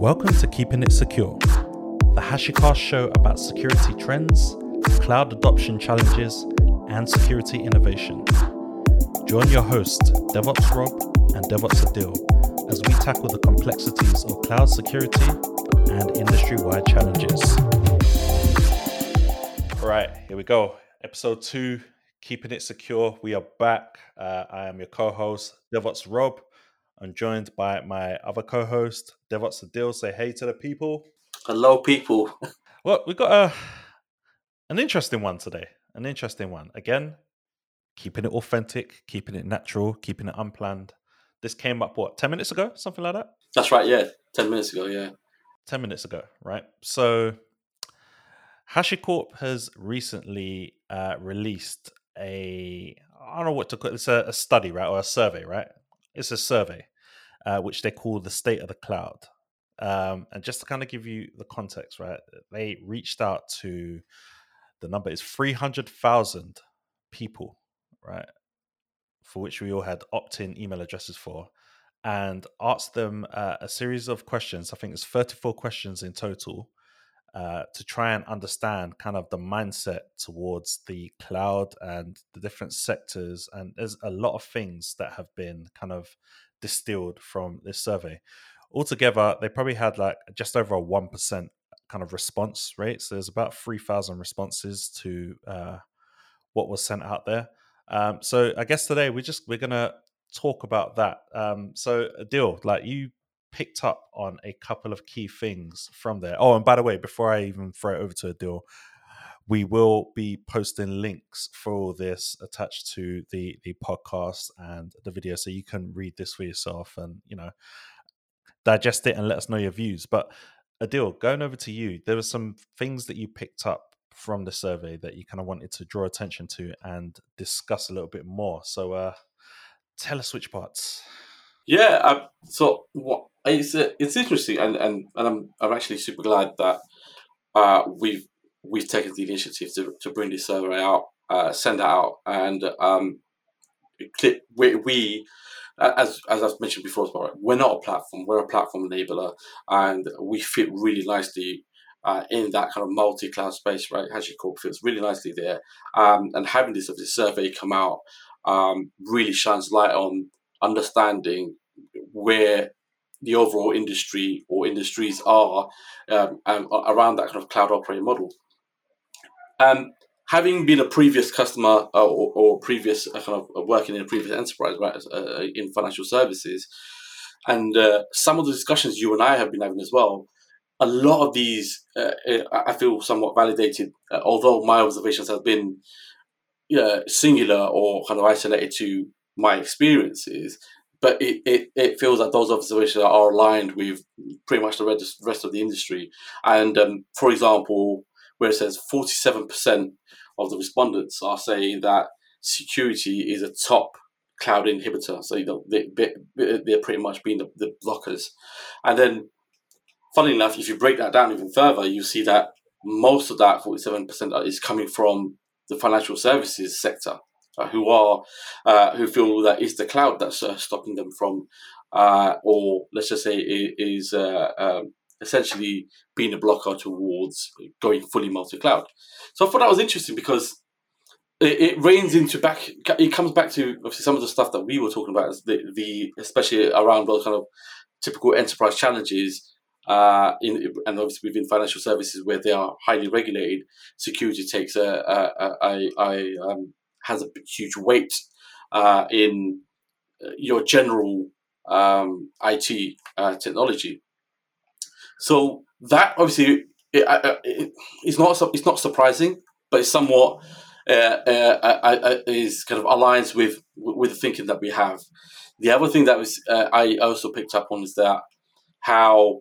Welcome to Keeping It Secure, the HashiCast show about security trends, cloud adoption challenges, and security innovation. Join your hosts, DevOps Rob and DevOps Adil, as we tackle the complexities of cloud security and industry wide challenges. All right, here we go. Episode two, Keeping It Secure. We are back. Uh, I am your co host, DevOps Rob. I'm joined by my other co host, DevOps Adil. Say hey to the people. Hello, people. Well, we've got a, an interesting one today. An interesting one. Again, keeping it authentic, keeping it natural, keeping it unplanned. This came up, what, 10 minutes ago? Something like that? That's right, yeah. 10 minutes ago, yeah. 10 minutes ago, right? So, HashiCorp has recently uh, released a, I don't know what to call it, it's a, a study, right? Or a survey, right? It's a survey, uh, which they call the state of the cloud. Um, and just to kind of give you the context, right? They reached out to the number is 300,000 people, right? For which we all had opt in email addresses for, and asked them uh, a series of questions. I think it's 34 questions in total uh, to try and understand kind of the mindset towards the cloud and the different sectors. And there's a lot of things that have been kind of distilled from this survey. Altogether they probably had like just over a 1% kind of response rate so there's about 3000 responses to uh, what was sent out there. Um, so i guess today we just we're gonna talk about that. Um, so Adil like you picked up on a couple of key things from there. Oh and by the way before i even throw it over to Adil we will be posting links for this attached to the the podcast and the video so you can read this for yourself and you know digest it and let us know your views. But Adil, going over to you, there were some things that you picked up from the survey that you kind of wanted to draw attention to and discuss a little bit more. So, uh, tell us which parts. Yeah, I, so what it's uh, it's interesting, and, and, and I'm I'm actually super glad that uh, we've we've taken the initiative to, to bring this survey out, uh, send it out, and um, we, we as as I've mentioned before, we're not a platform. We're a platform enabler, and we fit really nicely uh, in that kind of multi-cloud space. Right, HashiCorp fits really nicely there. Um, and having this of this survey come out um, really shines light on understanding where the overall industry or industries are um, around that kind of cloud operating model. Um, having been a previous customer uh, or, or, previous uh, kind of uh, working in a previous enterprise, right, uh, in financial services, and uh, some of the discussions you and I have been having as well, a lot of these uh, I feel somewhat validated, although my observations have been singular or kind of isolated to my experiences. But it, it, it feels like those observations are aligned with pretty much the rest of the industry. And um, for example, where it says 47% of the respondents are saying that security is a top cloud inhibitor. So you know, they, they're pretty much being the, the blockers. And then, funnily enough, if you break that down even further, you see that most of that 47% is coming from the financial services sector, uh, who are uh, who feel that it's the cloud that's uh, stopping them from, uh, or let's just say, is uh, um, essentially being a blocker towards going fully multi-cloud. So I thought that was interesting because it, it reigns into back. It comes back to obviously some of the stuff that we were talking about, the, the especially around those kind of typical enterprise challenges. Uh, in and obviously within financial services where they are highly regulated, security takes a, a, a, a um, has a huge weight uh, in your general um, IT uh, technology. So that obviously it, it, it's not it's not surprising, but it's somewhat uh, uh, is kind of aligns with with the thinking that we have. The other thing that was uh, I also picked up on is that how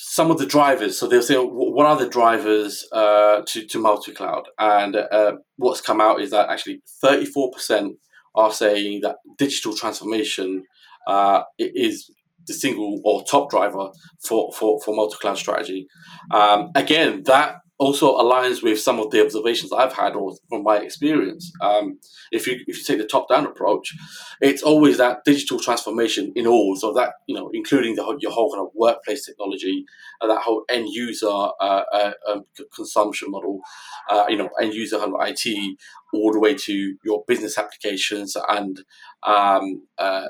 some of the drivers. So they'll say, what are the drivers uh, to to multi cloud? And uh, what's come out is that actually thirty four percent are saying that digital transformation uh, is the single or top driver for for, for multi-cloud strategy. Um, again, that also aligns with some of the observations I've had or from my experience. Um, if you if you take the top down approach, it's always that digital transformation in all. So that you know, including the your whole kind of workplace technology, and that whole end user uh, uh, um, consumption model, uh, you know, end user kind of IT, all the way to your business applications and um, uh,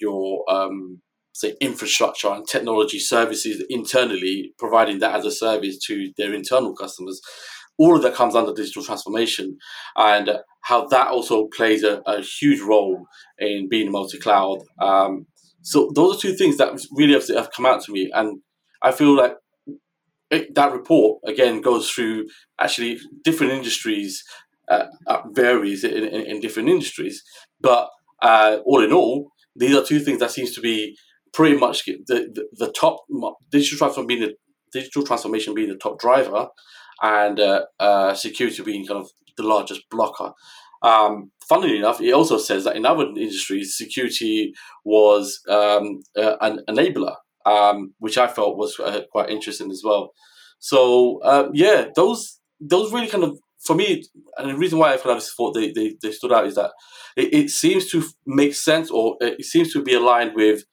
your um, say infrastructure and technology services internally, providing that as a service to their internal customers. All of that comes under digital transformation, and how that also plays a, a huge role in being multi-cloud. Um, so those are two things that really have, have come out to me, and I feel like it, that report again goes through actually different industries, uh, uh varies in, in, in, different industries, but uh, all in all, these are two things that seems to be pretty much the, the, the top digital transformation being the digital transformation being the top driver, and uh, uh, security being kind of the largest blocker. Um, funnily enough, it also says that in other industries, security was um, uh, an enabler, um, which I felt was uh, quite interesting as well. So um, yeah, those those really kind of for me, and the reason why I kind of thought they, they, they stood out is that it, it seems to make sense or it seems to be aligned with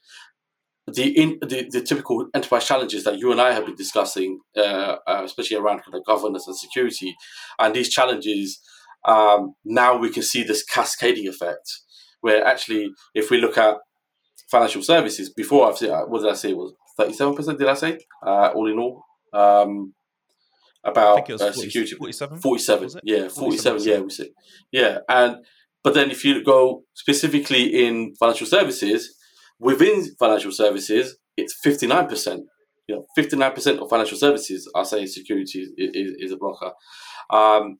the, in, the the typical enterprise challenges that you and I have been discussing, uh, uh, especially around kind of governance and security, and these challenges, um, now we can see this cascading effect, where actually, if we look at financial services, before I've said, uh, what did I say? It was thirty-seven percent? Did I say uh, all in all? Um, about uh, 40, security, 47? 47 yeah, 47, 47 yeah, we said, yeah, and but then if you go specifically in financial services, Within financial services, it's 59%. You know, 59% of financial services are saying security is, is, is a blocker. Um,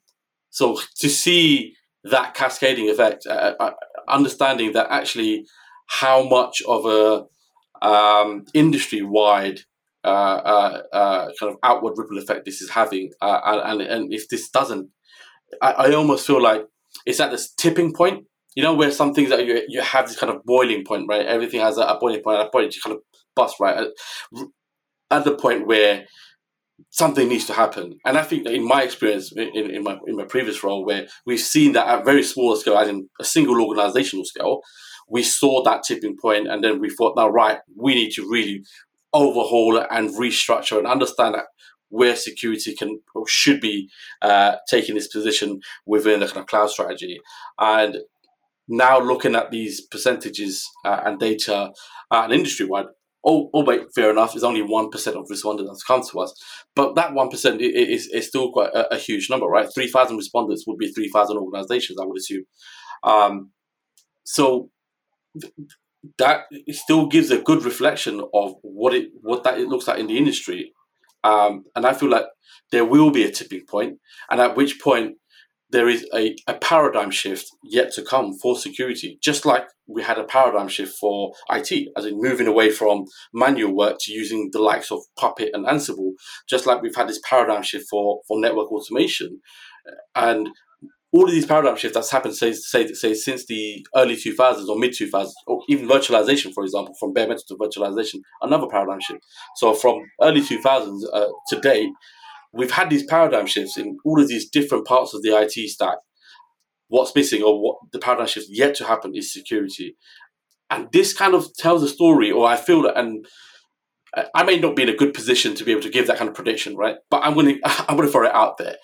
so to see that cascading effect, uh, uh, understanding that actually how much of a um, industry-wide uh, uh, uh, kind of outward ripple effect this is having, uh, and, and if this doesn't, I, I almost feel like it's at this tipping point you know where some things that you you have this kind of boiling point, right? Everything has a, a boiling point. A point you kind of bust, right? At, at, the point where something needs to happen, and I think that in my experience, in, in my in my previous role, where we've seen that at very small scale, as in a single organizational scale, we saw that tipping point, and then we thought, now right, we need to really overhaul and restructure and understand that where security can or should be uh, taking this position within the kind of cloud strategy. And now looking at these percentages uh, and data uh, and industry wide, oh, oh, wait, fair enough, it's only 1% of respondents that's come to us. But that 1% is, is still quite a, a huge number, right? 3,000 respondents would be 3,000 organizations, I would assume. Um, so th- that still gives a good reflection of what it what that it looks like in the industry. Um, and I feel like there will be a tipping point, and at which point there is a, a paradigm shift yet to come for security, just like we had a paradigm shift for IT, as in moving away from manual work to using the likes of Puppet and Ansible, just like we've had this paradigm shift for, for network automation. And all of these paradigm shifts that's happened, say, say, say since the early 2000s or mid 2000s, or even virtualization, for example, from bare metal to virtualization, another paradigm shift. So from early 2000s uh, to date, we've had these paradigm shifts in all of these different parts of the IT stack. What's missing or what the paradigm shift yet to happen is security. And this kind of tells a story, or I feel that, and I may not be in a good position to be able to give that kind of prediction, right? But I'm going to, I'm going to throw it out there.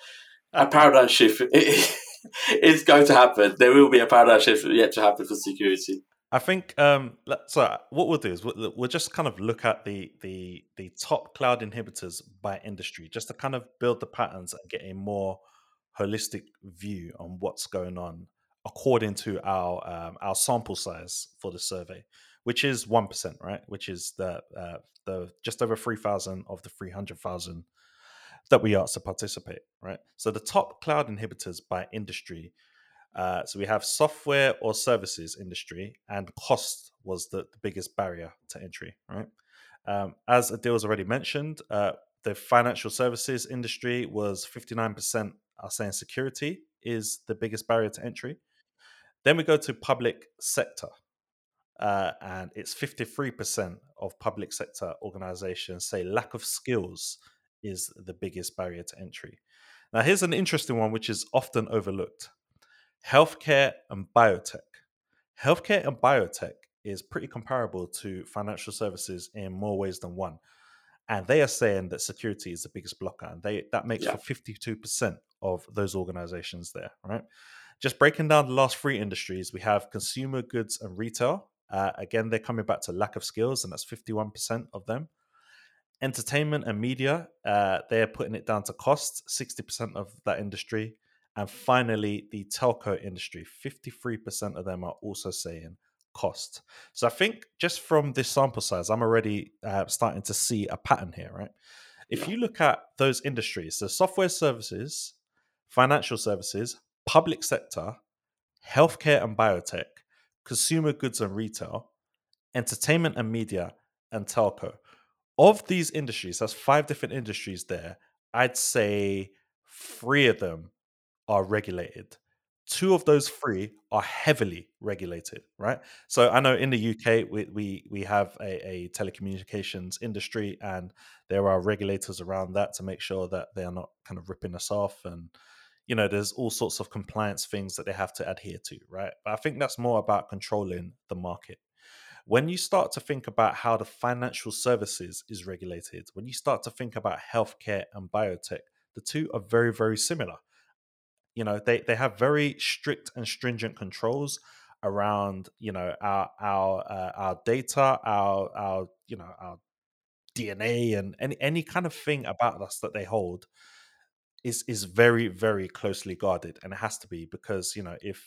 A paradigm shift is going to happen. There will be a paradigm shift yet to happen for security. I think um, so. What we'll do is we'll, we'll, just kind of look at the the the top cloud inhibitors by industry, just to kind of build the patterns and get a more holistic view on what's going on according to our um, our sample size for the survey, which is one percent, right? Which is the uh, the just over three thousand of the three hundred thousand that we asked to participate, right? So the top cloud inhibitors by industry uh, so we have software or services industry, and cost was the, the biggest barrier to entry. Right, um, as Adil has already mentioned, uh, the financial services industry was fifty nine percent are saying security is the biggest barrier to entry. Then we go to public sector, uh, and it's fifty three percent of public sector organizations say lack of skills is the biggest barrier to entry. Now, here's an interesting one which is often overlooked healthcare and biotech. Healthcare and biotech is pretty comparable to financial services in more ways than one. And they are saying that security is the biggest blocker. And they that makes yeah. for 52% of those organizations there, right? Just breaking down the last three industries, we have consumer goods and retail. Uh, again, they're coming back to lack of skills, and that's 51% of them. Entertainment and media, uh, they're putting it down to cost, 60% of that industry. And finally, the telco industry, 53% of them are also saying cost. So I think just from this sample size, I'm already uh, starting to see a pattern here, right? If yeah. you look at those industries, so software services, financial services, public sector, healthcare and biotech, consumer goods and retail, entertainment and media, and telco. Of these industries, that's five different industries there. I'd say three of them are regulated. Two of those three are heavily regulated, right? So I know in the mm. UK we we, we have a, a telecommunications industry, and there are regulators around that to make sure that they are not kind of ripping us off and you know there's all sorts of compliance things that they have to adhere to right but i think that's more about controlling the market when you start to think about how the financial services is regulated when you start to think about healthcare and biotech the two are very very similar you know they, they have very strict and stringent controls around you know our our uh, our data our our you know our dna and any any kind of thing about us that they hold is is very very closely guarded, and it has to be because you know if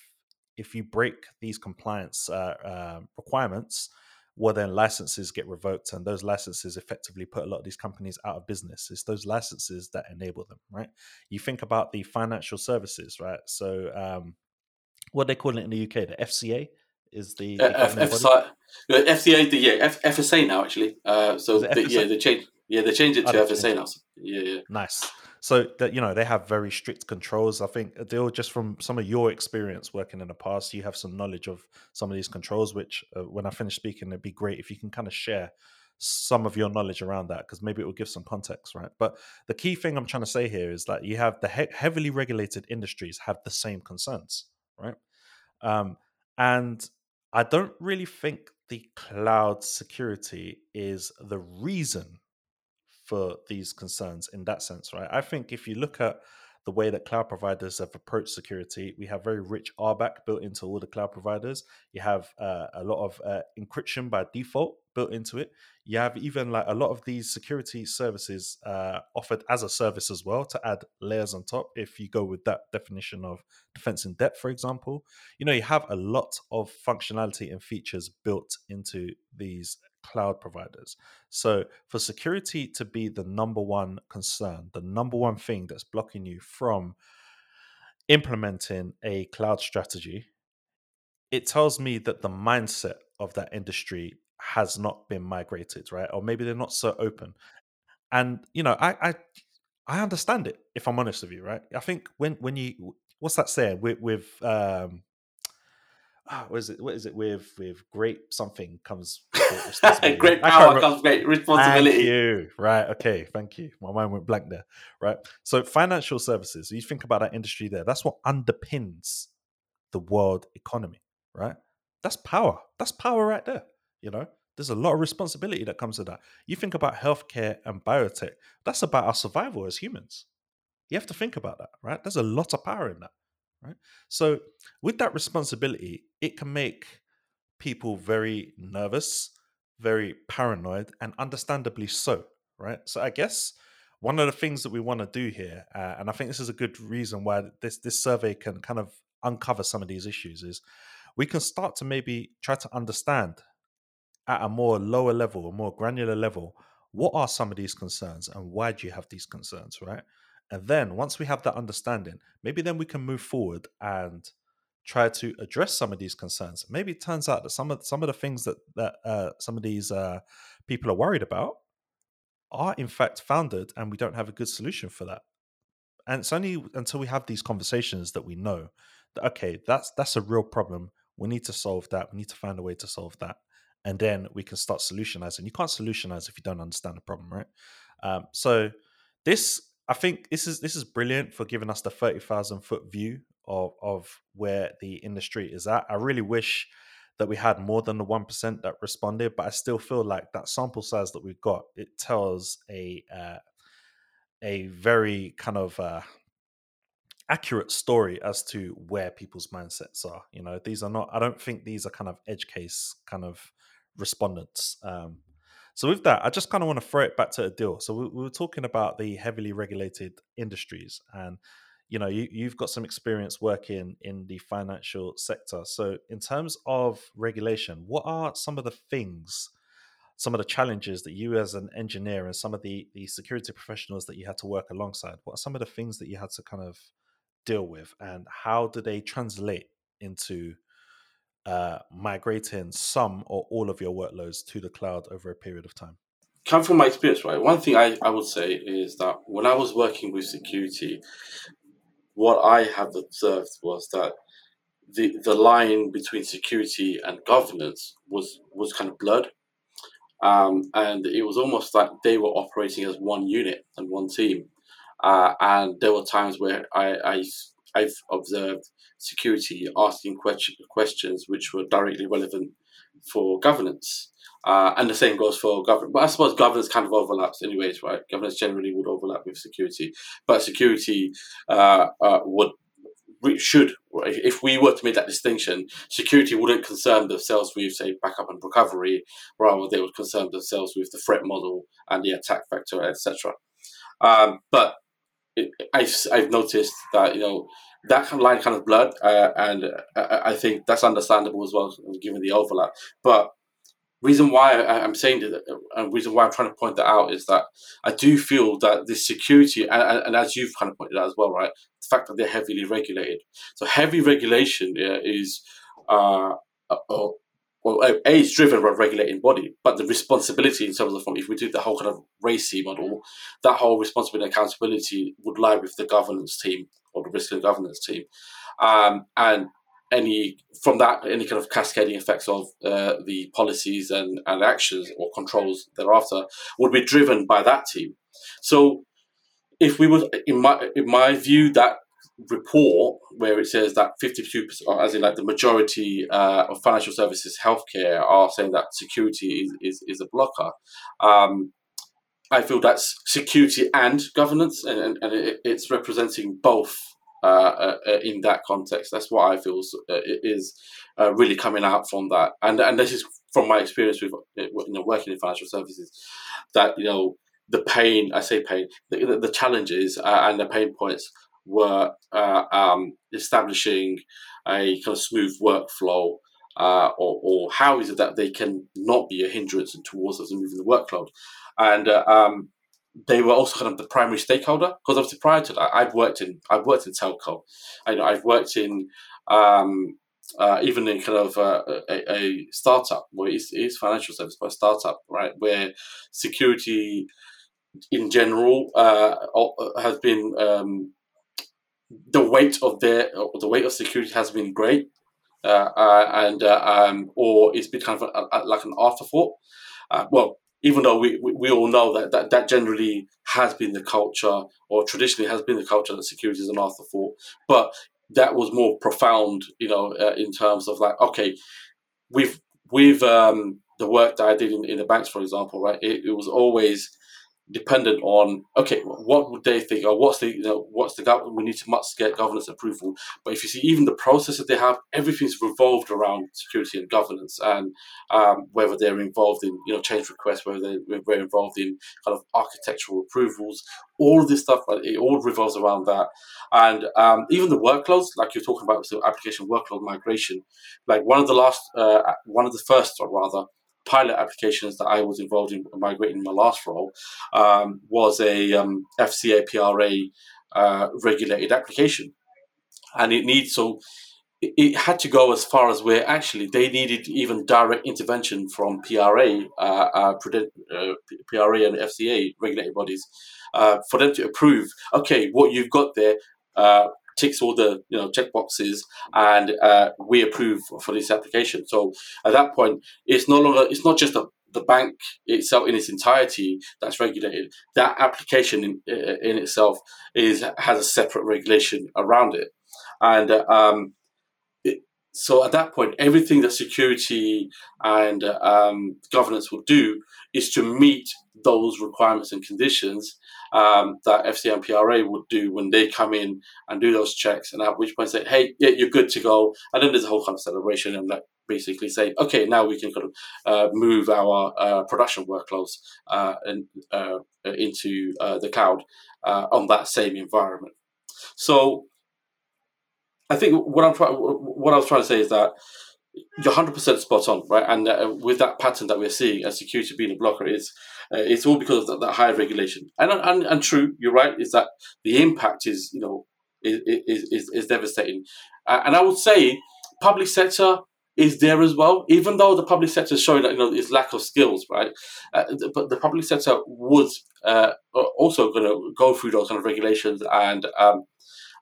if you break these compliance uh, uh, requirements, well then licenses get revoked, and those licenses effectively put a lot of these companies out of business. It's those licenses that enable them, right? You think about the financial services, right? So um, what they call it in the UK, the FCA is the, uh, F- FCA, FCA, the yeah, F- FSA now actually. Uh, so the, yeah, they change. Yeah, they changed it to FSA now. Yeah, yeah. Nice. So that you know they have very strict controls. I think Adil, just from some of your experience working in the past, you have some knowledge of some of these controls. Which, uh, when I finish speaking, it'd be great if you can kind of share some of your knowledge around that because maybe it will give some context, right? But the key thing I'm trying to say here is that you have the he- heavily regulated industries have the same concerns, right? Um, and I don't really think the cloud security is the reason for these concerns in that sense, right? I think if you look at the way that cloud providers have approached security, we have very rich RBAC built into all the cloud providers. You have uh, a lot of uh, encryption by default built into it. You have even like a lot of these security services uh, offered as a service as well to add layers on top. If you go with that definition of defense in depth, for example, you know you have a lot of functionality and features built into these cloud providers. So, for security to be the number one concern, the number one thing that's blocking you from implementing a cloud strategy, it tells me that the mindset of that industry has not been migrated, right? Or maybe they're not so open. And you know, I I, I understand it if I'm honest with you, right? I think when when you what's that saying with with um oh, what is it? What is it with with great something comes great power comes great responsibility. Thank you. Right. Okay. Thank you. My mind went blank there. Right. So financial services. You think about that industry there. That's what underpins the world economy. Right. That's power. That's power right there. You know. There's a lot of responsibility that comes with that. You think about healthcare and biotech. That's about our survival as humans. You have to think about that, right? There's a lot of power in that right? So with that responsibility, it can make people very nervous, very paranoid, and understandably so, right? So I guess one of the things that we want to do here, uh, and I think this is a good reason why this this survey can kind of uncover some of these issues, is we can start to maybe try to understand at a more lower level, a more granular level, what are some of these concerns and why do you have these concerns, right? And then once we have that understanding, maybe then we can move forward and try to address some of these concerns. Maybe it turns out that some of some of the things that that uh, some of these uh, people are worried about are in fact founded, and we don't have a good solution for that. And it's only until we have these conversations that we know that okay, that's that's a real problem. We need to solve that. We need to find a way to solve that, and then we can start solutionizing. You can't solutionize if you don't understand the problem, right? Um, so this I think this is this is brilliant for giving us the thirty thousand foot view of of where the industry is at. I really wish that we had more than the one percent that responded, but I still feel like that sample size that we've got it tells a uh, a very kind of uh, accurate story as to where people's mindsets are. You know, these are not. I don't think these are kind of edge case kind of respondents. Um, so with that, I just kind of want to throw it back to Adil. So we, we were talking about the heavily regulated industries, and you know, you, you've got some experience working in the financial sector. So in terms of regulation, what are some of the things? some of the challenges that you as an engineer and some of the the security professionals that you had to work alongside what are some of the things that you had to kind of deal with and how do they translate into uh, migrating some or all of your workloads to the cloud over a period of time? Come from my experience, right? One thing I, I would say is that when I was working with security, what I have observed was that the the line between security and governance was was kind of blurred, um, and it was almost like they were operating as one unit and one team. Uh, and there were times where I, I I've observed security asking question, questions which were directly relevant for governance. Uh, and the same goes for governance. But I suppose governance kind of overlaps, anyways, right? Governance generally would overlap with security, but security uh, uh, would should if we were to make that distinction, security wouldn't concern themselves with say backup and recovery, rather they would concern themselves with the threat model and the attack vector, etc. Um, but I've, I've noticed that you know that kind of line kind of blurred, uh, and uh, I think that's understandable as well, given the overlap. But reason why I, am saying that, uh, and reason why I'm trying to point that out is that I do feel that this security, and, and, as you've kind of pointed out as well, right, the fact that they're heavily regulated. So heavy regulation yeah, is uh, uh, well, A is driven by regulating body, but the responsibility in terms of if we do the whole kind of RACI model, that whole responsibility and accountability would lie with the governance team or the risk and governance team, um, and any from that any kind of cascading effects of uh, the policies and, and actions or controls thereafter would be driven by that team. So, if we were in my in my view that report where it says that 52%, as in like the majority uh, of financial services healthcare are saying that security is, is, is a blocker. Um, I feel that's security and governance, and, and, and it, it's representing both uh, uh, uh in that context. That's what I feel uh, is uh, really coming out from that, and and this is from my experience with you know working in financial services, that you know the pain I say pain the, the, challenges and the pain points were uh, um, establishing a kind of smooth workflow, uh, or, or, how is it that they can not be a hindrance towards us and moving the workload? And uh, um, they were also kind of the primary stakeholder because obviously prior to that, I've worked in I've worked in telco, I know I've worked in um, uh, even in kind of uh, a, a, startup where it's, financial service, but a startup, right, where security in general uh, has been um, the weight of their the weight of security has been great, uh, uh, and uh, um, or it's been kind of a, a, like an afterthought. Uh, well, even though we, we, we, all know that, that that generally has been the culture, or traditionally has been the culture that security is an afterthought, but that was more profound, you know, uh, in terms of like, okay, we've we've um, the work that I did in, in the banks, for example, right? It, it was always dependent on okay, what would they think, or what's the you know, what's the government? We need to must get governance approval. But if you see even the process that they have, everything's revolved around security and governance, and um, whether they're involved in you know change requests, whether they're, involved in kind of architectural approvals, all of this stuff, it all revolves around that. And um, even the workloads, like you're talking about, so application workload migration, like one of the last, uh, one of the first, or rather, pilot applications that I was involved in migrating in my last role um, was a um, FCA PRA uh, regulated application, and it needs so it had to go as far as where actually they needed even direct intervention from PRA, uh, uh, uh PRA and FCA regulated bodies uh, for them to approve. Okay, what you've got there uh, ticks all the you know check boxes and uh, we approve for this application. So at that point, it's no longer it's not just a, the bank itself in its entirety that's regulated, that application in, in itself is has a separate regulation around it, and um, it, so at that point, everything that security and um, governance will do is to meet those requirements and conditions um, that FCA would do when they come in and do those checks, and at which point say, "Hey, yeah, you're good to go." And then there's a whole kind of celebration and like basically say, "Okay, now we can kind of uh, move our uh, production workloads uh, and, uh, into uh, the cloud uh, on that same environment." So, I think what I'm trying, what I was trying to say is that you're 100% spot on, right? And uh, with that pattern that we're seeing as security being a blocker, is uh, it's all because of that, that higher regulation. And, and and true, you're right, is that the impact is you know is is, is devastating. Uh, and I would say public sector is there as well, even though the public sector is showing that you know its lack of skills, right? Uh, but the public sector would uh, also going to go through those kind of regulations and um,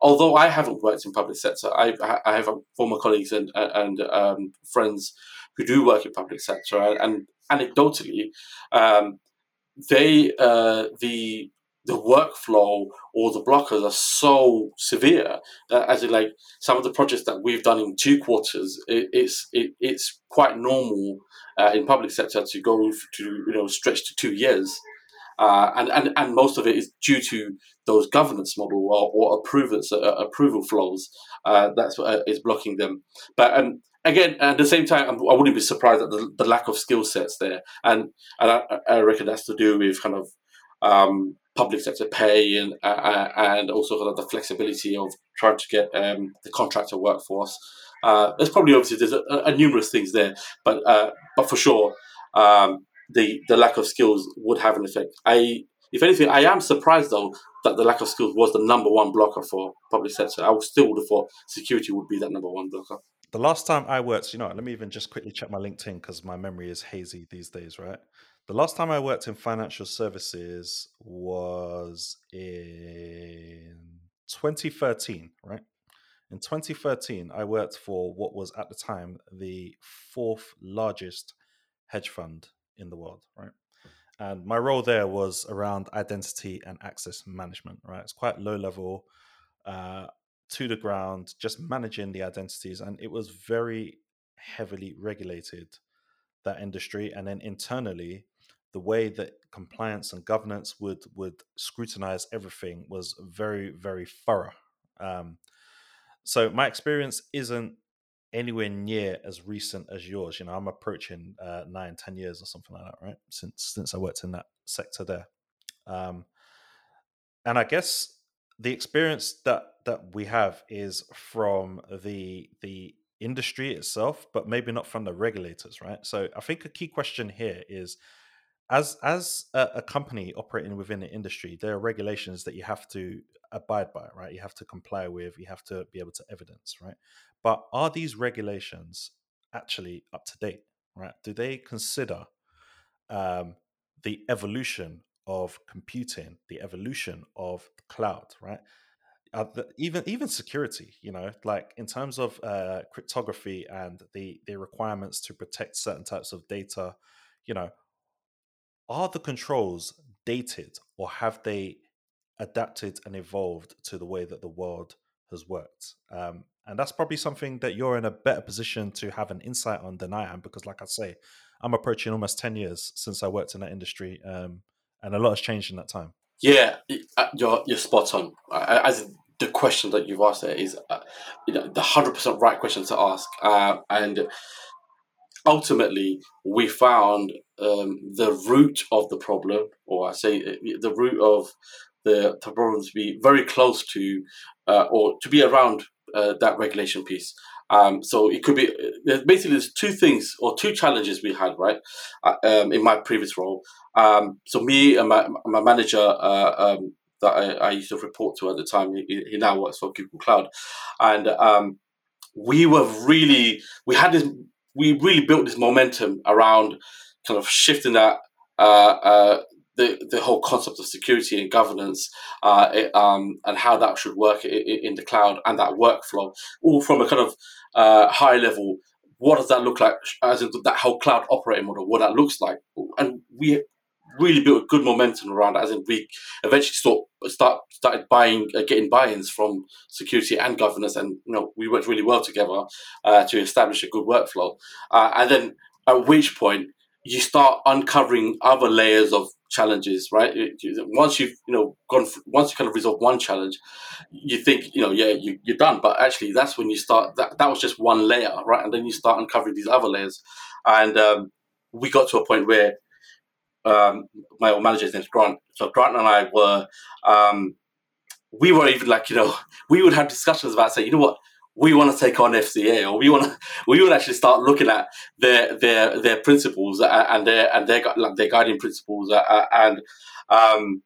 although I haven't worked in public sector, I, I have former colleagues and and um, friends who do work in public sector, and, anecdotally, um, they uh, the the workflow or the blockers are so severe that as in like some of the projects that we've done in two quarters it, it's it, it's quite normal uh, in public sector to go to you know stretch to two years uh, and, and and most of it is due to those governance model or, or approvals, uh, approval flows. Uh, that's what uh, is blocking them. But um, again, at the same time, I wouldn't be surprised at the, the lack of skill sets there, and and I, I, reckon that's to do with kind of um, public sector pay and uh, uh, and also kind of the flexibility of trying to get um, the contractor workforce. There's probably obviously there's a, a numerous things there, but but for sure. Um, the, the lack of skills would have an effect. I if anything, I am surprised though that the lack of skills was the number one blocker for public sector. I still would have thought security would be that number one blocker. The last time I worked, you know, let me even just quickly check my LinkedIn because my memory is hazy these days, right? The last time I worked in financial services was in 2013, right? In 2013, I worked for what was at the time the fourth largest hedge fund in the world, right? And my role there was around identity and access management, right? It's quite low level, uh, to the ground, just managing the identities. And it was very heavily regulated, that industry. And then internally, the way that compliance and governance would would scrutinize everything was very, very thorough. Um, so my experience isn't anywhere near as recent as yours. You know, I'm approaching uh, nine, ten years or something like that, right? Since since I worked in that sector there, um, and I guess the experience that that we have is from the the industry itself, but maybe not from the regulators, right? So I think a key question here is as as a, a, company operating within the industry, there are regulations that you have to abide by, right? You have to comply with, you have to be able to evidence, right? But are these regulations actually up to date, right? Do they consider um, the evolution of computing, the evolution of cloud, right? Uh, the, even even security, you know, like in terms of uh, cryptography and the the requirements to protect certain types of data, you know, are the controls dated or have they adapted and evolved to the way that the world has worked? Um, and that's probably something that you're in a better position to have an insight on than I am, because, like I say, I'm approaching almost 10 years since I worked in that industry, um, and a lot has changed in that time. Yeah, uh, you're, you're spot on. As the question that you've asked there is, uh, you know, the 100% right question to ask. Uh, and ultimately, we found um, the root of the problem, or I say uh, the root of the, the problem to be very close to, uh, or to be around uh, that regulation piece. Um, so it could be basically there's two things or two challenges we had right uh, um, in my previous role. Um, so me and my, my manager uh, um, that I, I, used to report to at the time, he, he now works for Google Cloud, and um, we were really we had this we really built this momentum around kind of shifting that uh, uh, the, the whole concept of security and governance uh, it, um, and how that should work in, in, the cloud and that workflow, all from a kind of uh, high level what does that look like? As in that whole cloud operating model, what that looks like, and we really built a good momentum around that. As in, we eventually start, start started buying, uh, getting buy-ins from security and governance, and you know we worked really well together uh, to establish a good workflow. Uh, and then at which point you start uncovering other layers of challenges, right? Once you've you know gone, once you kind of resolve one challenge, you think you know yeah you, you're done, but actually that's when you start. That that was just one layer, right? And then you start uncovering these other layers, and um, we got to a point where um, my old manager's name is Grant. So Grant and I were, um, we were even like, you know, we would have discussions about saying, you know what, we want to take on FCA, or we want to, we would actually start looking at their their their principles and their and their like their guiding principles and um,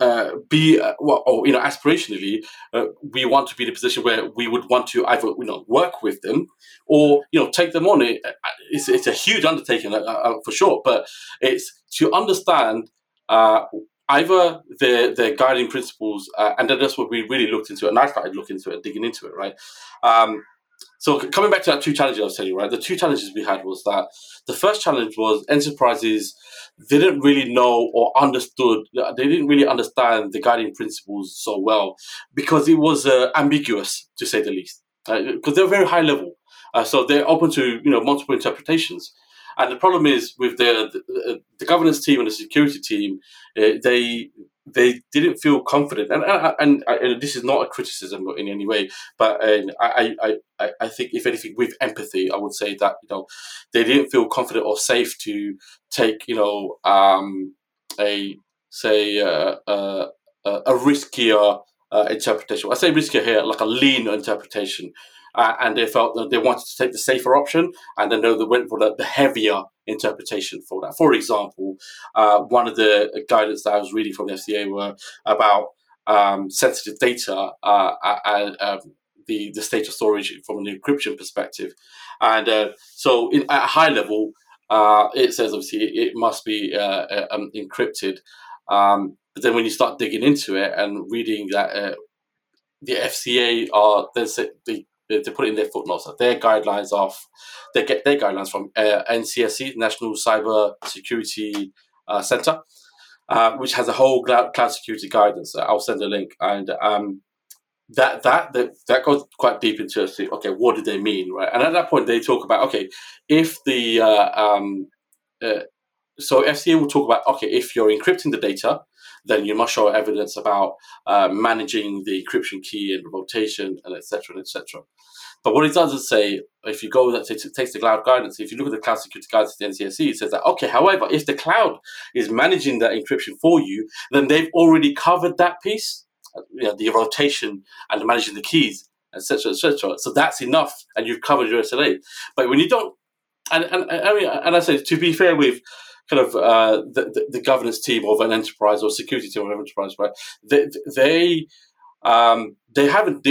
uh, be uh, well, or you know, aspirationally, uh, we want to be in a position where we would want to either you know work with them or you know take them on. It, uh, it's, it's a huge undertaking uh, uh, for sure, but it's to understand either their their guiding principles, and that's what we really looked into. And I started looking into it, digging into it, right. Um, so coming back to that two challenges I was telling you, right? The two challenges we had was that the first challenge was enterprises didn't really know or understood. They didn't really understand the guiding principles so well because it was uh, ambiguous to say the least. Because uh, they're very high level, uh, so they're open to you know multiple interpretations. And the problem is with the the, the governance team and the security team, uh, they they didn't feel confident, and and, and, and, this is not a criticism in any way, but uh, I, I I I think if anything, with empathy, I would say that you know they didn't feel confident or safe to take you know um, a say uh, uh, a riskier uh, interpretation. I say riskier here, like a lean interpretation uh, and they felt that they wanted to take the safer option, and then they went for the, the heavier interpretation for that. For example, uh, one of the guidance that I was reading from the FCA were about um, sensitive data uh, and um, the the state of storage from an encryption perspective, and uh, so in, at a high level. Uh, it says obviously it must be uh, um, encrypted, um, but then when you start digging into it and reading that the FCA are they to put it in their footnotes their guidelines off they get their guidelines from uh, NCSC National Cyber Security uh, Center, uh, which has a whole cloud, cloud security guidance. I'll send a link and. Um, that, that that that goes quite deep into okay what do they mean right and at that point they talk about okay if the uh, um, uh, so FCA will talk about okay if you're encrypting the data then you must show evidence about uh, managing the encryption key and rotation and etc. etc. But what it does is say, if you go that it takes the cloud guidance, if you look at the cloud security guidance at the NCSC, it says that okay, however, if the cloud is managing that encryption for you, then they've already covered that piece, uh, you know, the rotation and managing the keys, etc., etc. So that's enough, and you've covered your SLA. But when you don't, and, and I mean, and I say to be fair with kind of uh, the, the, governance team of an enterprise or security team of an enterprise, right? They they um, they haven't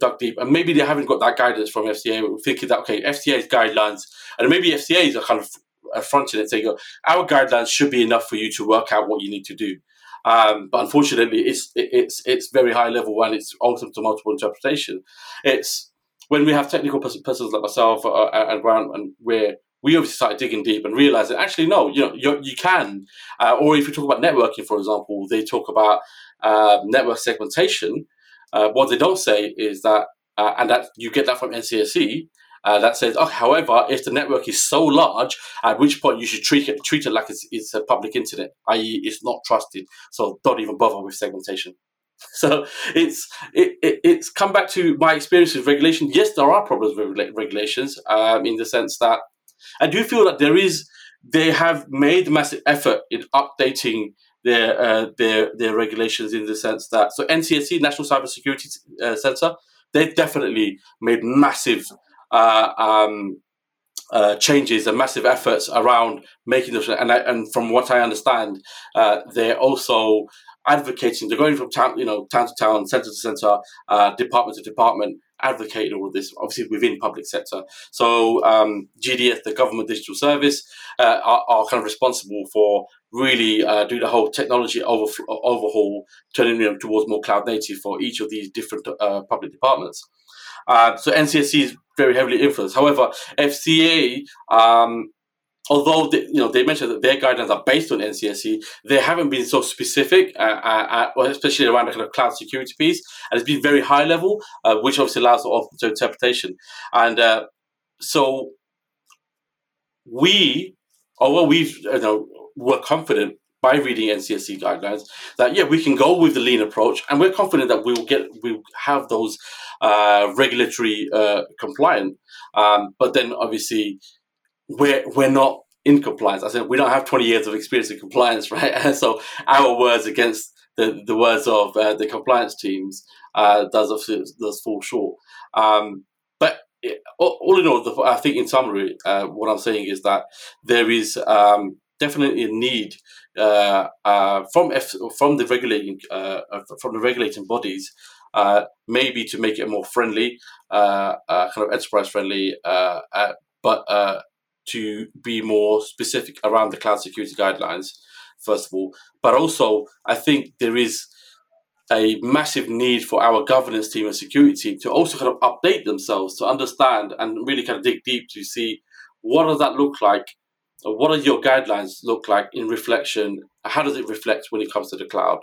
dug deep, and maybe they haven't got that guidance from FCA. Thinking that okay, FCA's guidelines, and maybe FCA is kind of fronting it, saying, "Our guidelines should be enough for you to work out what you need to do." Um, but unfortunately, it's it's it's very high level and it's open to multiple interpretation. It's when we have technical persons like myself uh, and Grant, and we're we obviously started digging deep and realized that actually no, you know, you, you can. Uh, or if you talk about networking, for example, they talk about uh, network segmentation. Uh, what they don't say is that, uh, and that you get that from NCSC. Uh, that says, oh, however, if the network is so large, at which point you should treat it treat it like it's, it's a public internet, i.e., it's not trusted. So don't even bother with segmentation. So it's it, it, it's come back to my experience with regulation. Yes, there are problems with regulations um, in the sense that I do feel that there is they have made massive effort in updating their uh, their their regulations in the sense that so NCSC National Cybersecurity uh, Center they've definitely made massive uh, um, uh, changes and massive efforts around making those and I, and from what I understand uh, they're also advocating they're going from town you know town to town center to center uh, department to department advocating all of this, obviously within public sector. So um, GDS, the Government Digital Service, uh, are, are, kind of responsible for really uh, do the whole technology over, overhaul, turning know, towards more cloud native for each of these different uh, public departments. Uh, so NCSC is very heavily influenced. However, FCA, um, although they, you know they mentioned that their guidelines are based on NCSC, they haven't been so specific, uh, uh, uh especially around the kind of cloud security piece, and it's been very high level, uh, which obviously allows for interpretation. And uh, so we, although we've you know we're confident by reading NCSC guidelines that yeah we can go with the lean approach, and we're confident that we'll get we'll have those uh, regulatory compliant. Um, but then obviously we're we're not in compliance. I said we don't have twenty years of experience in compliance, right? So our words against the, the words of uh, the compliance teams uh, does does fall short. Um, but it, all in all, the, I think in summary, uh, what I'm saying is that there is um, definitely a need uh, uh, from F, from the regulating uh, from the regulating bodies, maybe to make it more friendly, kind of enterprise friendly, but to be more specific around the cloud security guidelines. First of all, but also I think there is a massive need for our governance team and security team to also kind of update themselves to understand and really kind of dig deep to see what does that look like what are your guidelines look like in reflection? How does it reflect when it comes to the cloud?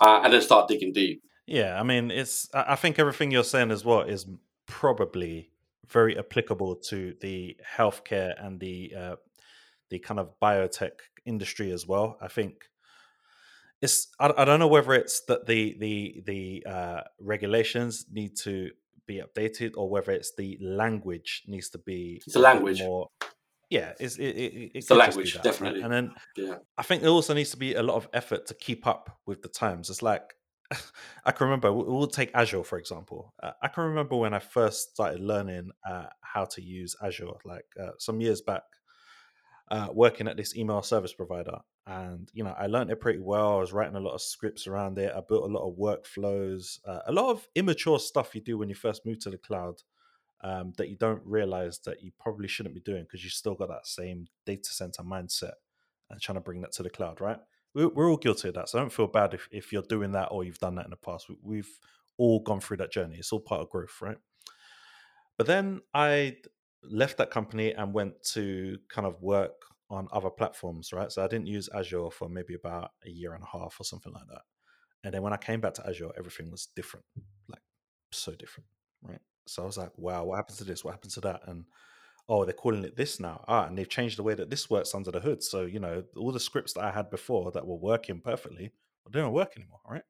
Uh, and then start digging deep. Yeah, I mean, it's. I think everything you're saying as well is probably very applicable to the healthcare and the uh, the kind of biotech industry as well. I think it's. I, I don't know whether it's that the the the uh, regulations need to be updated or whether it's the language needs to be it's a language more yeah, it's it, it, it's the language definitely, and then yeah, I think there also needs to be a lot of effort to keep up with the times. It's like I can remember we'll take Azure for example. Uh, I can remember when I first started learning uh, how to use Azure, like uh, some years back, uh, working at this email service provider, and you know I learned it pretty well. I was writing a lot of scripts around it. I built a lot of workflows, uh, a lot of immature stuff you do when you first move to the cloud um, that you don't realize that you probably shouldn't be doing because you still got that same data center mindset and trying to bring that to the cloud, right? We're, we're all guilty of that. So don't feel bad if, if you're doing that or you've done that in the past. We, have all gone through that journey. It's all part of growth, right? But then I left that company and went to kind of work on other platforms, right? So I didn't use Azure for maybe about a year and a half or something like that. And then when I came back to Azure, everything was different, like so different, right? So I was like, wow, what happens to this? What happens to that? And oh, they're calling it this now. Ah, and they've changed the way that this works under the hood. So, you know, all the scripts that I had before that were working perfectly, well, they don't work anymore, right?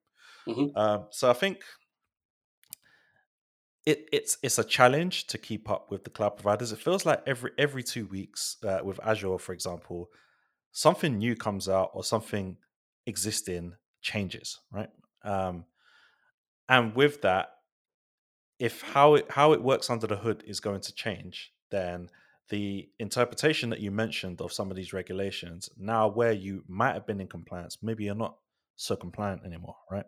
Mm-hmm. Um, so I think it, it's it's a challenge to keep up with the cloud providers. It feels like every every two weeks uh, with Azure, for example, something new comes out or something existing changes, right? Um, and with that, if how it how it works under the hood is going to change, then the interpretation that you mentioned of some of these regulations now where you might have been in compliance, maybe you're not so compliant anymore, right?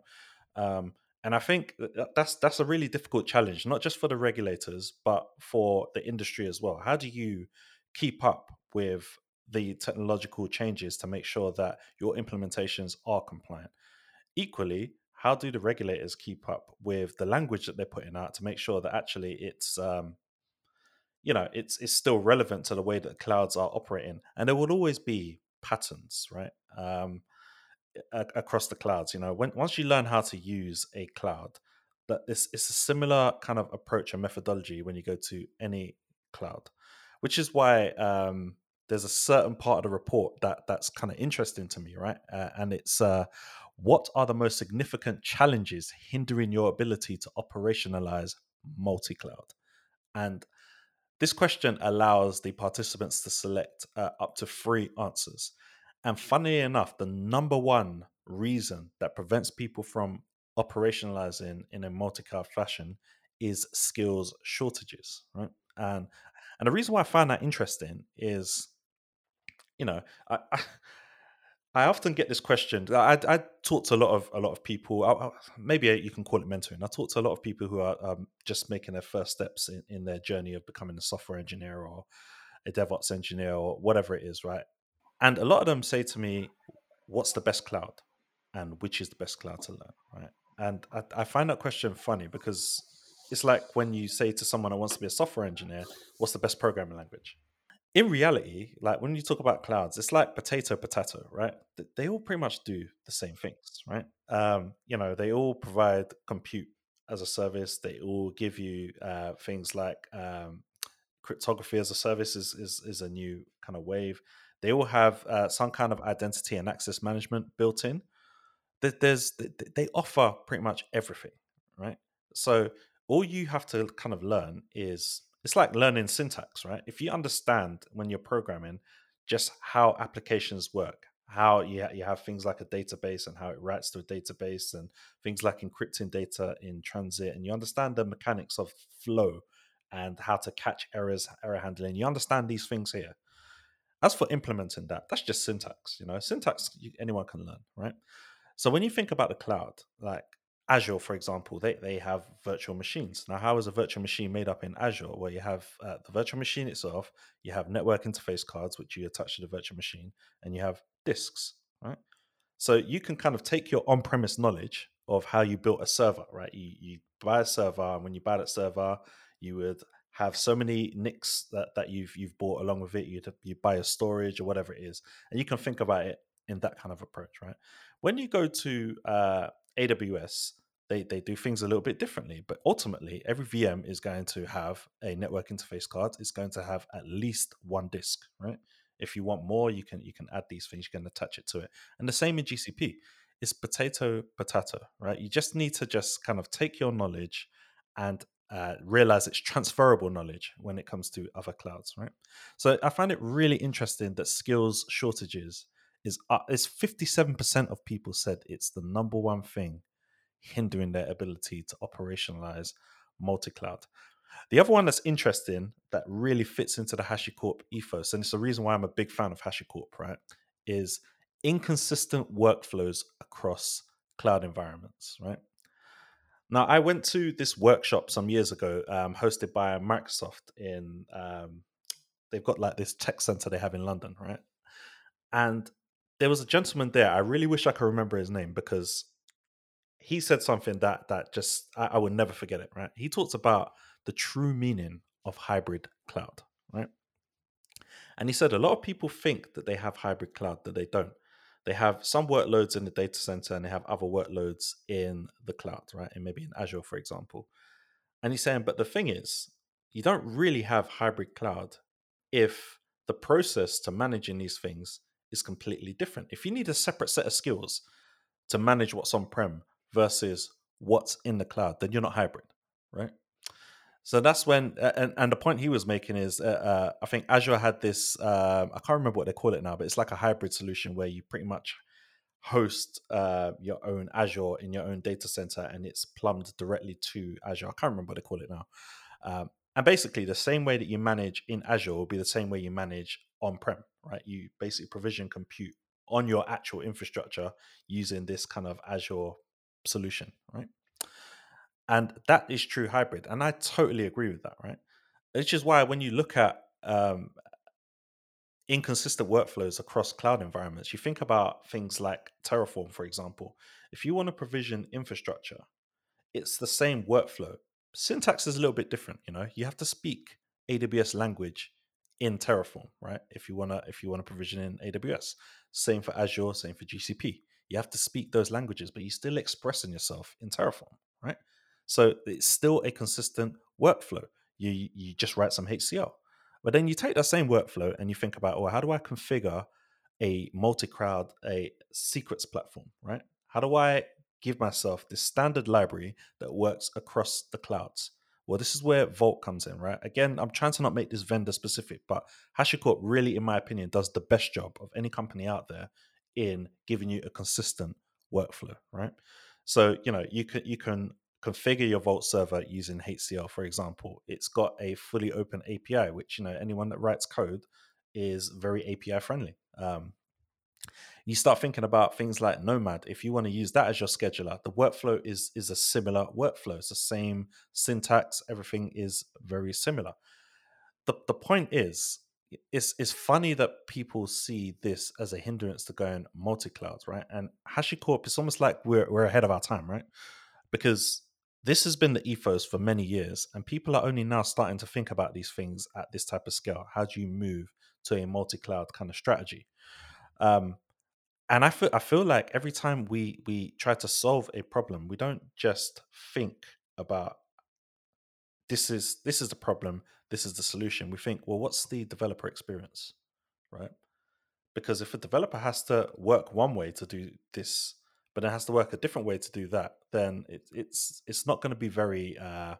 Um, and I think that's that's a really difficult challenge, not just for the regulators, but for the industry as well. How do you keep up with the technological changes to make sure that your implementations are compliant? Equally, how do the regulators keep up with the language that they're putting out to make sure that actually it's um, you know it's it's still relevant to the way that clouds are operating and there will always be patterns right um, a- across the clouds you know when once you learn how to use a cloud that it's, it's a similar kind of approach and methodology when you go to any cloud which is why um, there's a certain part of the report that that's kind of interesting to me right uh, and it's uh, what are the most significant challenges hindering your ability to operationalize multi cloud? And this question allows the participants to select uh, up to three answers. And funnily enough, the number one reason that prevents people from operationalizing in a multi cloud fashion is skills shortages, right? And and the reason why I find that interesting is, you know, I I often get this question. I, I talk to a lot of a lot of people. I, I, maybe you can call it mentoring. I talk to a lot of people who are um, just making their first steps in, in their journey of becoming a software engineer or a DevOps engineer or whatever it is, right? And a lot of them say to me, "What's the best cloud?" and which is the best cloud to learn, right? And I, I find that question funny because it's like when you say to someone who wants to be a software engineer, what's the best programming language? In reality, like when you talk about clouds, it's like potato, potato, right? They all pretty much do the same things, right? Um, you know, they all provide compute as a service. They all give you uh, things like um, cryptography as a service is, is, is a new kind of wave. They all have uh, some kind of identity and access management built in. There's they offer pretty much everything, right? So all you have to kind of learn is it's like learning syntax, right? If you understand when you're programming just how applications work, how you, ha- you have things like a database and how it writes to a database and things like encrypting data in transit, and you understand the mechanics of flow and how to catch errors, error handling, you understand these things here. As for implementing that, that's just syntax. You know, syntax anyone can learn, right? So when you think about the cloud, like Azure, for example, they, they have virtual machines. Now, how is a virtual machine made up in Azure? Well, you have uh, the virtual machine itself, you have network interface cards, which you attach to the virtual machine, and you have disks, right? So you can kind of take your on premise knowledge of how you built a server, right? You, you buy a server, and when you buy that server, you would have so many NICs that, that you've you've bought along with it. You you buy a storage or whatever it is, and you can think about it in that kind of approach, right? When you go to uh, AWS, they they do things a little bit differently, but ultimately every VM is going to have a network interface card. It's going to have at least one disk, right? If you want more, you can you can add these things. You can attach it to it, and the same in GCP. It's potato potato, right? You just need to just kind of take your knowledge and uh, realize it's transferable knowledge when it comes to other clouds, right? So I find it really interesting that skills shortages is uh, is 57% of people said it's the number one thing hindering their ability to operationalize multi-cloud. The other one that's interesting that really fits into the HashiCorp ethos, and it's the reason why I'm a big fan of HashiCorp, right, is inconsistent workflows across cloud environments, right? Now, I went to this workshop some years ago, um, hosted by Microsoft in. Um, they've got like this tech center they have in London, right? And there was a gentleman there. I really wish I could remember his name because he said something that that just I, I would never forget it. Right? He talks about the true meaning of hybrid cloud, right? And he said a lot of people think that they have hybrid cloud, that they don't they have some workloads in the data center and they have other workloads in the cloud, right? And maybe in Azure, for example. And he's saying, but the thing is, you don't really have hybrid cloud if the process to managing these things is completely different. If you need a separate set of skills to manage what's on prem versus what's in the cloud, then you're not hybrid, right? So that's when, and, and the point he was making is, uh, uh, I think Azure had this. Um, I can't remember what they call it now, but it's like a hybrid solution where you pretty much host uh, your own Azure in your own data center, and it's plumbed directly to Azure. I can't remember what they call it now. Um, and basically, the same way that you manage in Azure will be the same way you manage on prem, right? You basically provision compute on your actual infrastructure using this kind of Azure solution, right? And that is true hybrid. And I totally agree with that, right? Which is why when you look at um, inconsistent workflows across cloud environments, you think about things like Terraform, for example. If you want to provision infrastructure, it's the same workflow. Syntax is a little bit different, you know. You have to speak AWS language in Terraform, right? If you wanna if you wanna provision in AWS. Same for Azure, same for GCP. You have to speak those languages, but you're still expressing yourself in Terraform, right? So it's still a consistent workflow. You you just write some HCL. But then you take that same workflow and you think about, oh, how do I configure a multi-cloud, a secrets platform, right? How do I give myself this standard library that works across the clouds? Well, this is where Vault comes in, right? Again, I'm trying to not make this vendor specific, but HashiCorp really, in my opinion, does the best job of any company out there in giving you a consistent workflow, right? So, you know, you can you can configure your Vault server using HCL, for example, it's got a fully open API, which you know anyone that writes code is very API friendly. Um, you start thinking about things like Nomad. If you want to use that as your scheduler, the workflow is is a similar workflow. It's the same syntax. Everything is very similar. The the point is, it's it's funny that people see this as a hindrance to going multi cloud, right? And HashiCorp is almost like we're we're ahead of our time, right? Because this has been the ethos for many years, and people are only now starting to think about these things at this type of scale. How do you move to a multi-cloud kind of strategy? Um, and I feel I feel like every time we we try to solve a problem, we don't just think about this is this is the problem, this is the solution. We think, well, what's the developer experience, right? Because if a developer has to work one way to do this, but it has to work a different way to do that, then it, it's it's not going to be very uh,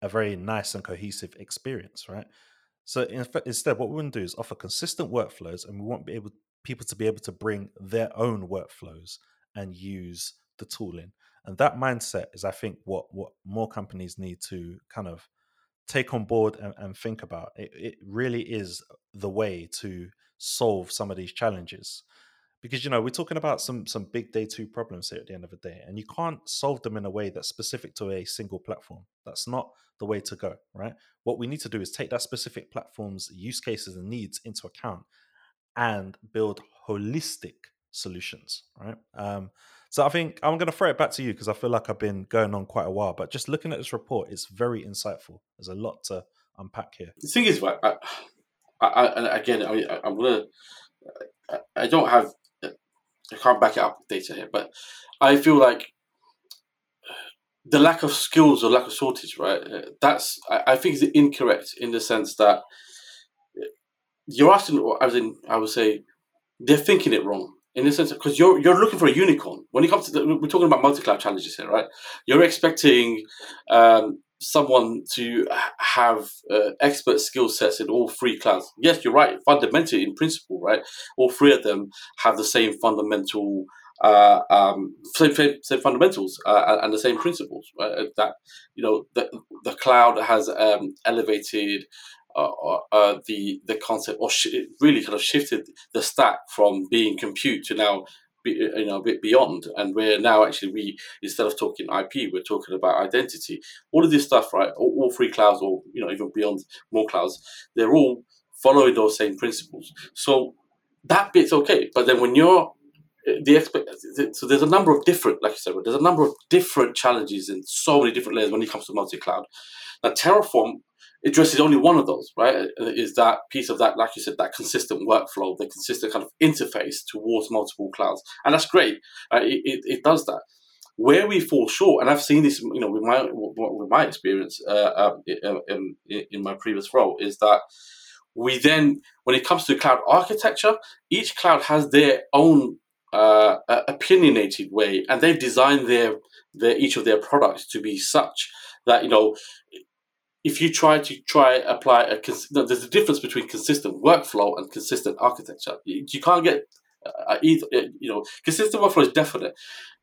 a very nice and cohesive experience, right? So in fact, instead, what we want to do is offer consistent workflows, and we want to be able people to be able to bring their own workflows and use the tooling. And that mindset is, I think, what what more companies need to kind of take on board and, and think about. It, it really is the way to solve some of these challenges because you know we're talking about some some big day two problems here at the end of the day and you can't solve them in a way that's specific to a single platform that's not the way to go right what we need to do is take that specific platform's use cases and needs into account and build holistic solutions right um, so i think i'm going to throw it back to you because i feel like i've been going on quite a while but just looking at this report it's very insightful there's a lot to unpack here the thing is I, I, I, again I, i'm to i don't have i can't back it up with data here but i feel like the lack of skills or lack of shortage, right? That's I, I think is incorrect in the sense that you're asking, as in, I would say, they're thinking it wrong in the sense because you're you're looking for a unicorn when it comes to the, we're talking about multi-cloud challenges here, right? You're expecting um, someone to have uh, expert skill sets in all three clouds. Yes, you're right. Fundamentally, in principle, right, all three of them have the same fundamental. Uh, um, same, same, same fundamentals uh, and the same principles. Right? That you know, the the cloud has um, elevated uh, uh, the the concept, or sh- really kind of shifted the stack from being compute to now, be, you know, a bit beyond. And we're now actually we instead of talking IP, we're talking about identity. All of this stuff, right? All, all three clouds, or you know, even beyond more clouds, they're all following those same principles. So that bit's okay. But then when you're the expect so there's a number of different like you said there's a number of different challenges in so many different layers when it comes to multi-cloud now terraform addresses only one of those, right? Is that piece of that, like you said, that consistent workflow, the consistent kind of interface towards multiple clouds, and that's great. Uh, it, it, it, does that. Where we fall short, and I've seen this, you know, with my with my experience uh, um, in, in, my previous role, is that we then, when it comes to cloud architecture, each cloud has their own uh, opinionated way, and they've designed their their each of their products to be such that you know if you try to try apply a no, there's a difference between consistent workflow and consistent architecture. You, you can't get uh, either. Uh, you know, consistent workflow is definite.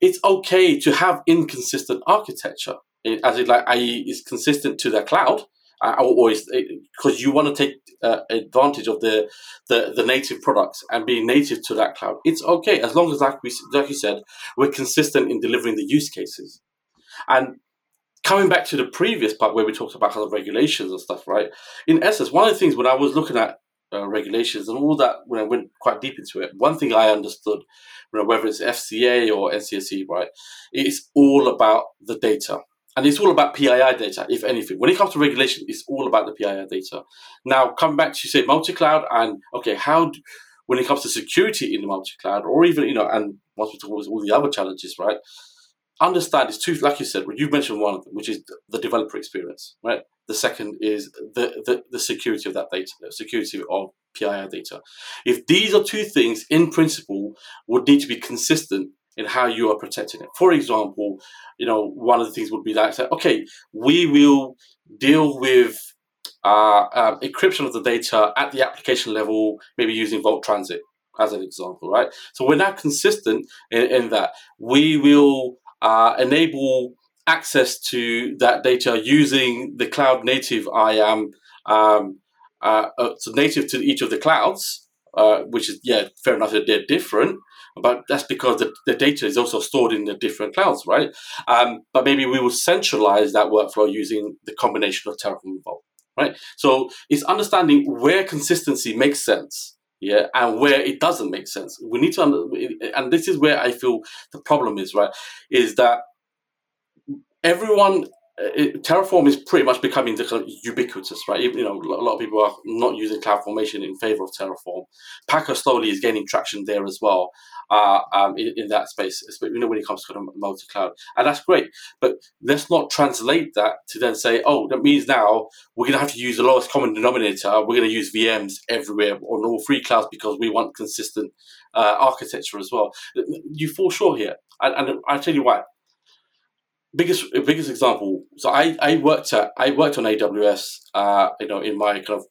It's okay to have inconsistent architecture, as it like i.e. is consistent to the cloud, uh, or because you want to take uh, advantage of the, the the native products and being native to that cloud. It's okay as long as, like we like you said, we're consistent in delivering the use cases. And coming back to the previous part where we talked about kind of regulations and stuff, right? In essence, one of the things when I was looking at uh, regulations and all that, when I went quite deep into it, one thing I understood, you know, whether it's FCA or NCSC, right, it's all about the data. And it's all about PII data, if anything. When it comes to regulation, it's all about the PII data. Now, come back to say multi-cloud and okay, how do, when it comes to security in the multi-cloud, or even you know, and once we talk about all the other challenges, right? Understand is two, like you said, you've mentioned one, of them, which is the developer experience, right? The second is the, the, the security of that data, the security of PII data. If these are two things, in principle, would need to be consistent in how you are protecting it. For example, you know, one of the things would be that, okay, we will deal with uh, um, encryption of the data at the application level, maybe using Vault Transit as an example, right? So we're now consistent in, in that we will uh, enable access to that data using the cloud native IAM, um, uh, uh, so native to each of the clouds, uh, which is, yeah, fair enough, they're different, but that's because the, the data is also stored in the different clouds, right? Um, but maybe we will centralize that workflow using the combination of Terraform and Vault, right? So it's understanding where consistency makes sense yeah, and where it doesn't make sense. We need to, and this is where I feel the problem is, right? Is that everyone it, Terraform is pretty much becoming ubiquitous, right? Even, you know, a lot of people are not using CloudFormation in favor of Terraform. Packer slowly is gaining traction there as well uh, um, in, in, that space, you know, when it comes to kind of multi-cloud, and that's great. But let's not translate that to then say, oh, that means now we're going to have to use the lowest common denominator. We're going to use VMs everywhere on all three clouds because we want consistent uh, architecture as well. You fall short here, and, and I'll tell you why biggest biggest example. So I, I worked at I worked on AWS. Uh, you know, in my kind of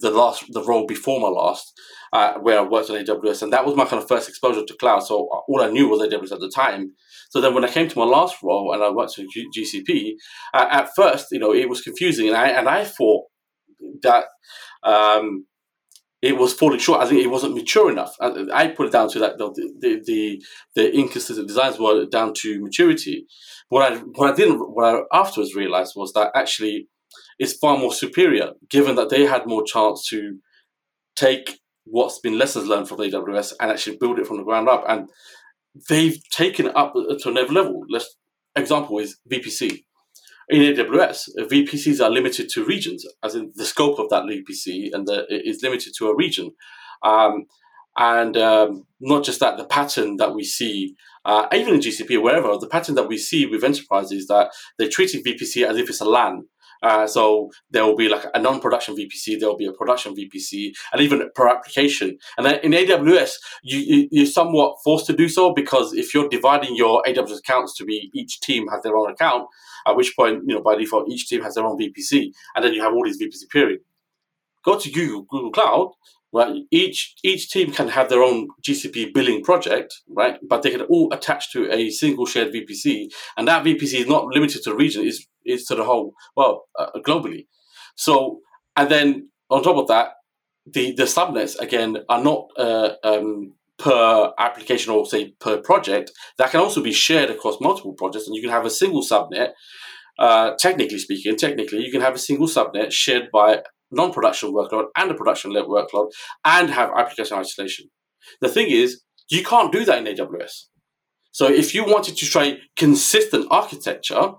the last the role before my last, uh, where I worked on AWS, and that was my kind of first exposure to cloud. So all I knew was AWS at the time. So then when I came to my last role and I worked on G- GCP, uh, at first you know it was confusing, and I and I thought that. Um, it was falling short. I think it wasn't mature enough. I put it down to that the the, the, the inconsistent designs were down to maturity. What I what I didn't what I afterwards realized was that actually it's far more superior, given that they had more chance to take what's been lessons learned from AWS and actually build it from the ground up. And they've taken it up to another level. Let's example is VPC. In AWS, VPCs are limited to regions, as in the scope of that VPC, and the, is limited to a region. Um, and um, not just that, the pattern that we see, uh, even in GCP or wherever, the pattern that we see with enterprises that they're treating VPC as if it's a LAN. Uh, so there will be like a non-production VPC, there will be a production VPC, and even per application. And then in AWS, you, you, are somewhat forced to do so because if you're dividing your AWS accounts to be each team has their own account, at which point, you know, by default, each team has their own VPC, and then you have all these VPC period. Go to Google, Google Cloud, right? Each each team can have their own GCP billing project, right? But they can all attach to a single shared VPC, and that VPC is not limited to the region; is is to the whole well uh, globally. So, and then on top of that, the the subnets again are not uh, um, per application or say per project. That can also be shared across multiple projects, and you can have a single subnet. Uh, technically speaking, technically, you can have a single subnet shared by non-production workload and a production workload and have application isolation. The thing is, you can't do that in AWS. So if you wanted to try consistent architecture,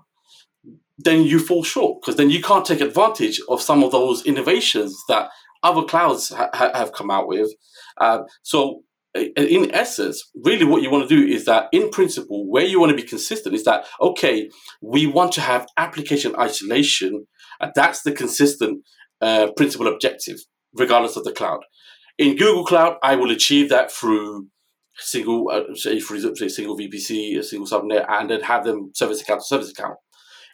then you fall short because then you can't take advantage of some of those innovations that other clouds ha- have come out with. Uh, so in essence, really what you want to do is that in principle, where you want to be consistent is that, okay, we want to have application isolation. And that's the consistent uh, principal objective, regardless of the cloud. In Google Cloud, I will achieve that through single, uh, say, for example, single VPC, a single subnet, and then have them service account to service account.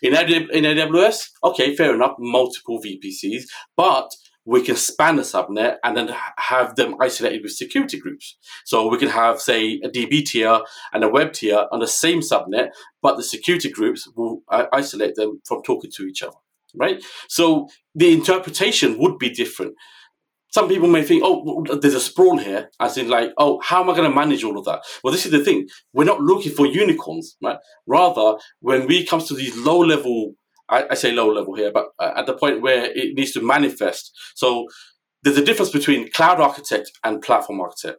In, in AWS, okay, fair enough, multiple VPCs, but we can span the subnet and then have them isolated with security groups. So we can have, say, a DB tier and a web tier on the same subnet, but the security groups will uh, isolate them from talking to each other right? So the interpretation would be different. Some people may think, oh, there's a sprawl here, as in like, oh, how am I going to manage all of that? Well, this is the thing. We're not looking for unicorns, right? Rather, when we comes to these low level, I, I say low level here, but uh, at the point where it needs to manifest. So there's a difference between cloud architect and platform architect.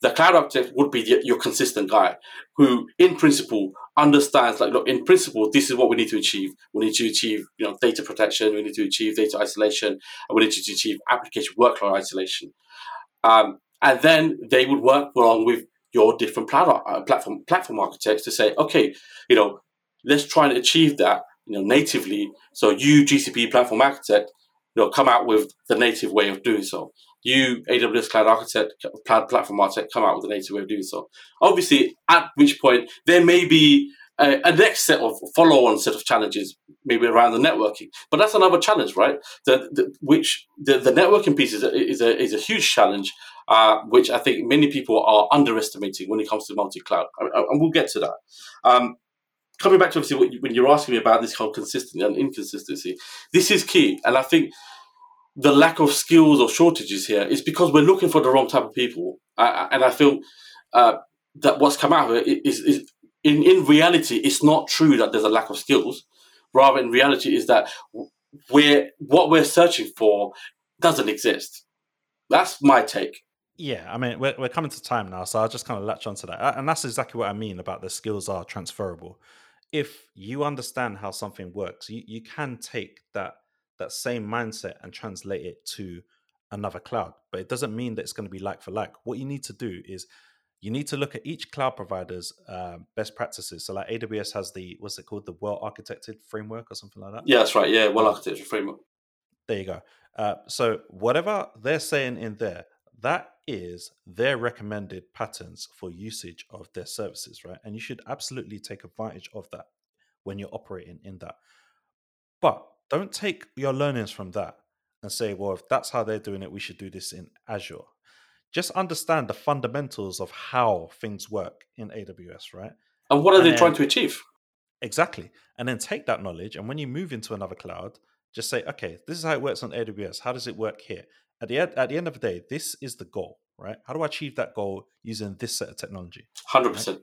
The cloud architect would be your consistent guy who, in principle, understands like, look, in principle, this is what we need to achieve. We need to achieve, you know, data protection. We need to achieve data isolation. And we need to achieve application workload isolation. Um, and then they would work along with your different plat- uh, platform platform architects to say, okay, you know, let's try and achieve that, you know, natively. So you GCP platform architect, you know, come out with the native way of doing so you AWS Cloud Architect, Cloud Platform Architect, come out with a native way of doing so. Obviously, at which point there may be a, a next set of follow-on set of challenges, maybe around the networking. But that's another challenge, right? The, the which the, the networking piece is a, is a, is a huge challenge, uh, which I think many people are underestimating when it comes to multi-cloud, and we'll get to that. Um, coming back to obviously when you're asking me about this whole consistency and inconsistency, this is key, and I think the lack of skills or shortages here is because we're looking for the wrong type of people. Uh, and I feel uh, that what's come out of it is, is in, in reality, it's not true that there's a lack of skills. Rather, in reality, is that we're, what we're searching for doesn't exist. That's my take. Yeah, I mean, we're, we're coming to time now, so I'll just kind of latch onto that. And that's exactly what I mean about the skills are transferable. if you understand how something works, you, you can take that that same mindset and translate it to another cloud. But it doesn't mean that it's going to be like for like. What you need to do is you need to look at each cloud provider's uh, best practices. So, like AWS has the what's it called, the well architected framework or something like that. Yeah, that's right. Yeah, well architected framework. There you go. Uh, so, whatever they're saying in there, that is their recommended patterns for usage of their services, right? And you should absolutely take advantage of that when you're operating in that. But don't take your learnings from that and say, well, if that's how they're doing it, we should do this in Azure. Just understand the fundamentals of how things work in AWS, right? And what are and they then, trying to achieve? Exactly. And then take that knowledge. And when you move into another cloud, just say, okay, this is how it works on AWS. How does it work here? At the, end, at the end of the day, this is the goal, right? How do I achieve that goal using this set of technology? 100%. Right?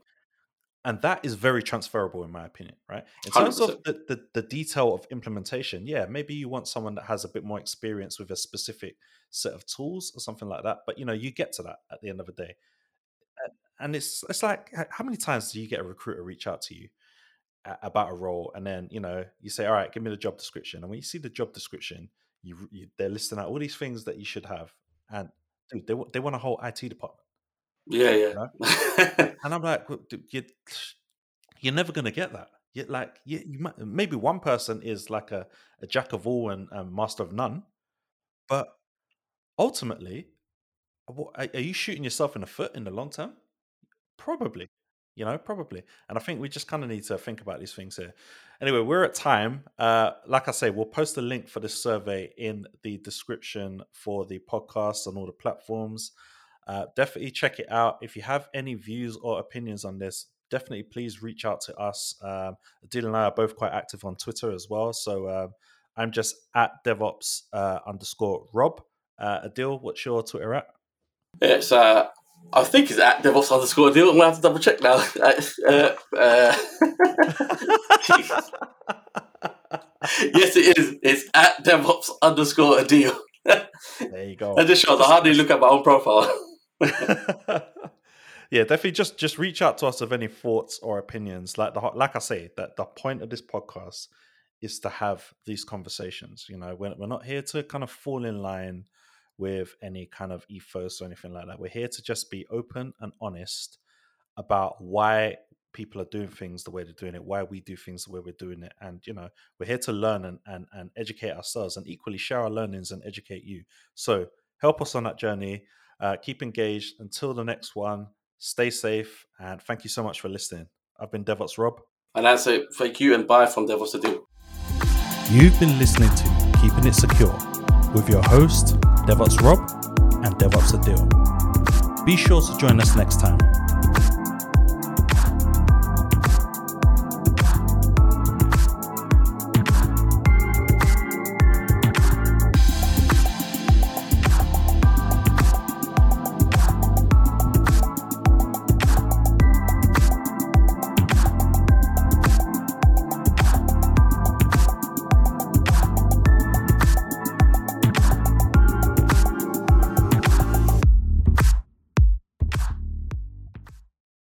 And that is very transferable in my opinion right? In terms 100%. of the, the, the, detail of implementation yeah maybe you want someone that has a bit more experience with a specific set of tools or something like that but you know you get to that at the end of the day. And it's it's like how many times do you get a recruiter reach out to you about a role and then you know you say all right give me the job description and when you see the job description you, you they're listing out all these things that you should have and dude they, they want a whole IT department yeah, yeah. You know? and I'm like, you, you're never going to get that. You, like, you, you might, maybe one person is like a, a jack of all and, and master of none, but ultimately, what, are you shooting yourself in the foot in the long term? Probably, you know, probably. And I think we just kind of need to think about these things here. Anyway, we're at time. Uh, like I say, we'll post the link for this survey in the description for the podcast on all the platforms. Uh, definitely check it out. If you have any views or opinions on this, definitely please reach out to us. Um, Adil and I are both quite active on Twitter as well. So um, I'm just at DevOps uh, underscore Rob. Uh, Adil, what's your Twitter at? It's uh, I think it's at DevOps underscore Adil. I'm gonna have to double check now. Uh, uh, yes, it is. It's at DevOps underscore Adil. there you go. I just shows I hardly look at my own profile. yeah, definitely just just reach out to us with any thoughts or opinions. Like the like I say, that the point of this podcast is to have these conversations. You know, we're, we're not here to kind of fall in line with any kind of ethos or anything like that. We're here to just be open and honest about why people are doing things the way they're doing it, why we do things the way we're doing it. And, you know, we're here to learn and, and, and educate ourselves and equally share our learnings and educate you. So help us on that journey. Uh, keep engaged. Until the next one, stay safe, and thank you so much for listening. I've been DevOps Rob. And I say thank you and bye from DevOps Adil. You've been listening to Keeping It Secure with your host, DevOps Rob and DevOps Adil. Be sure to join us next time.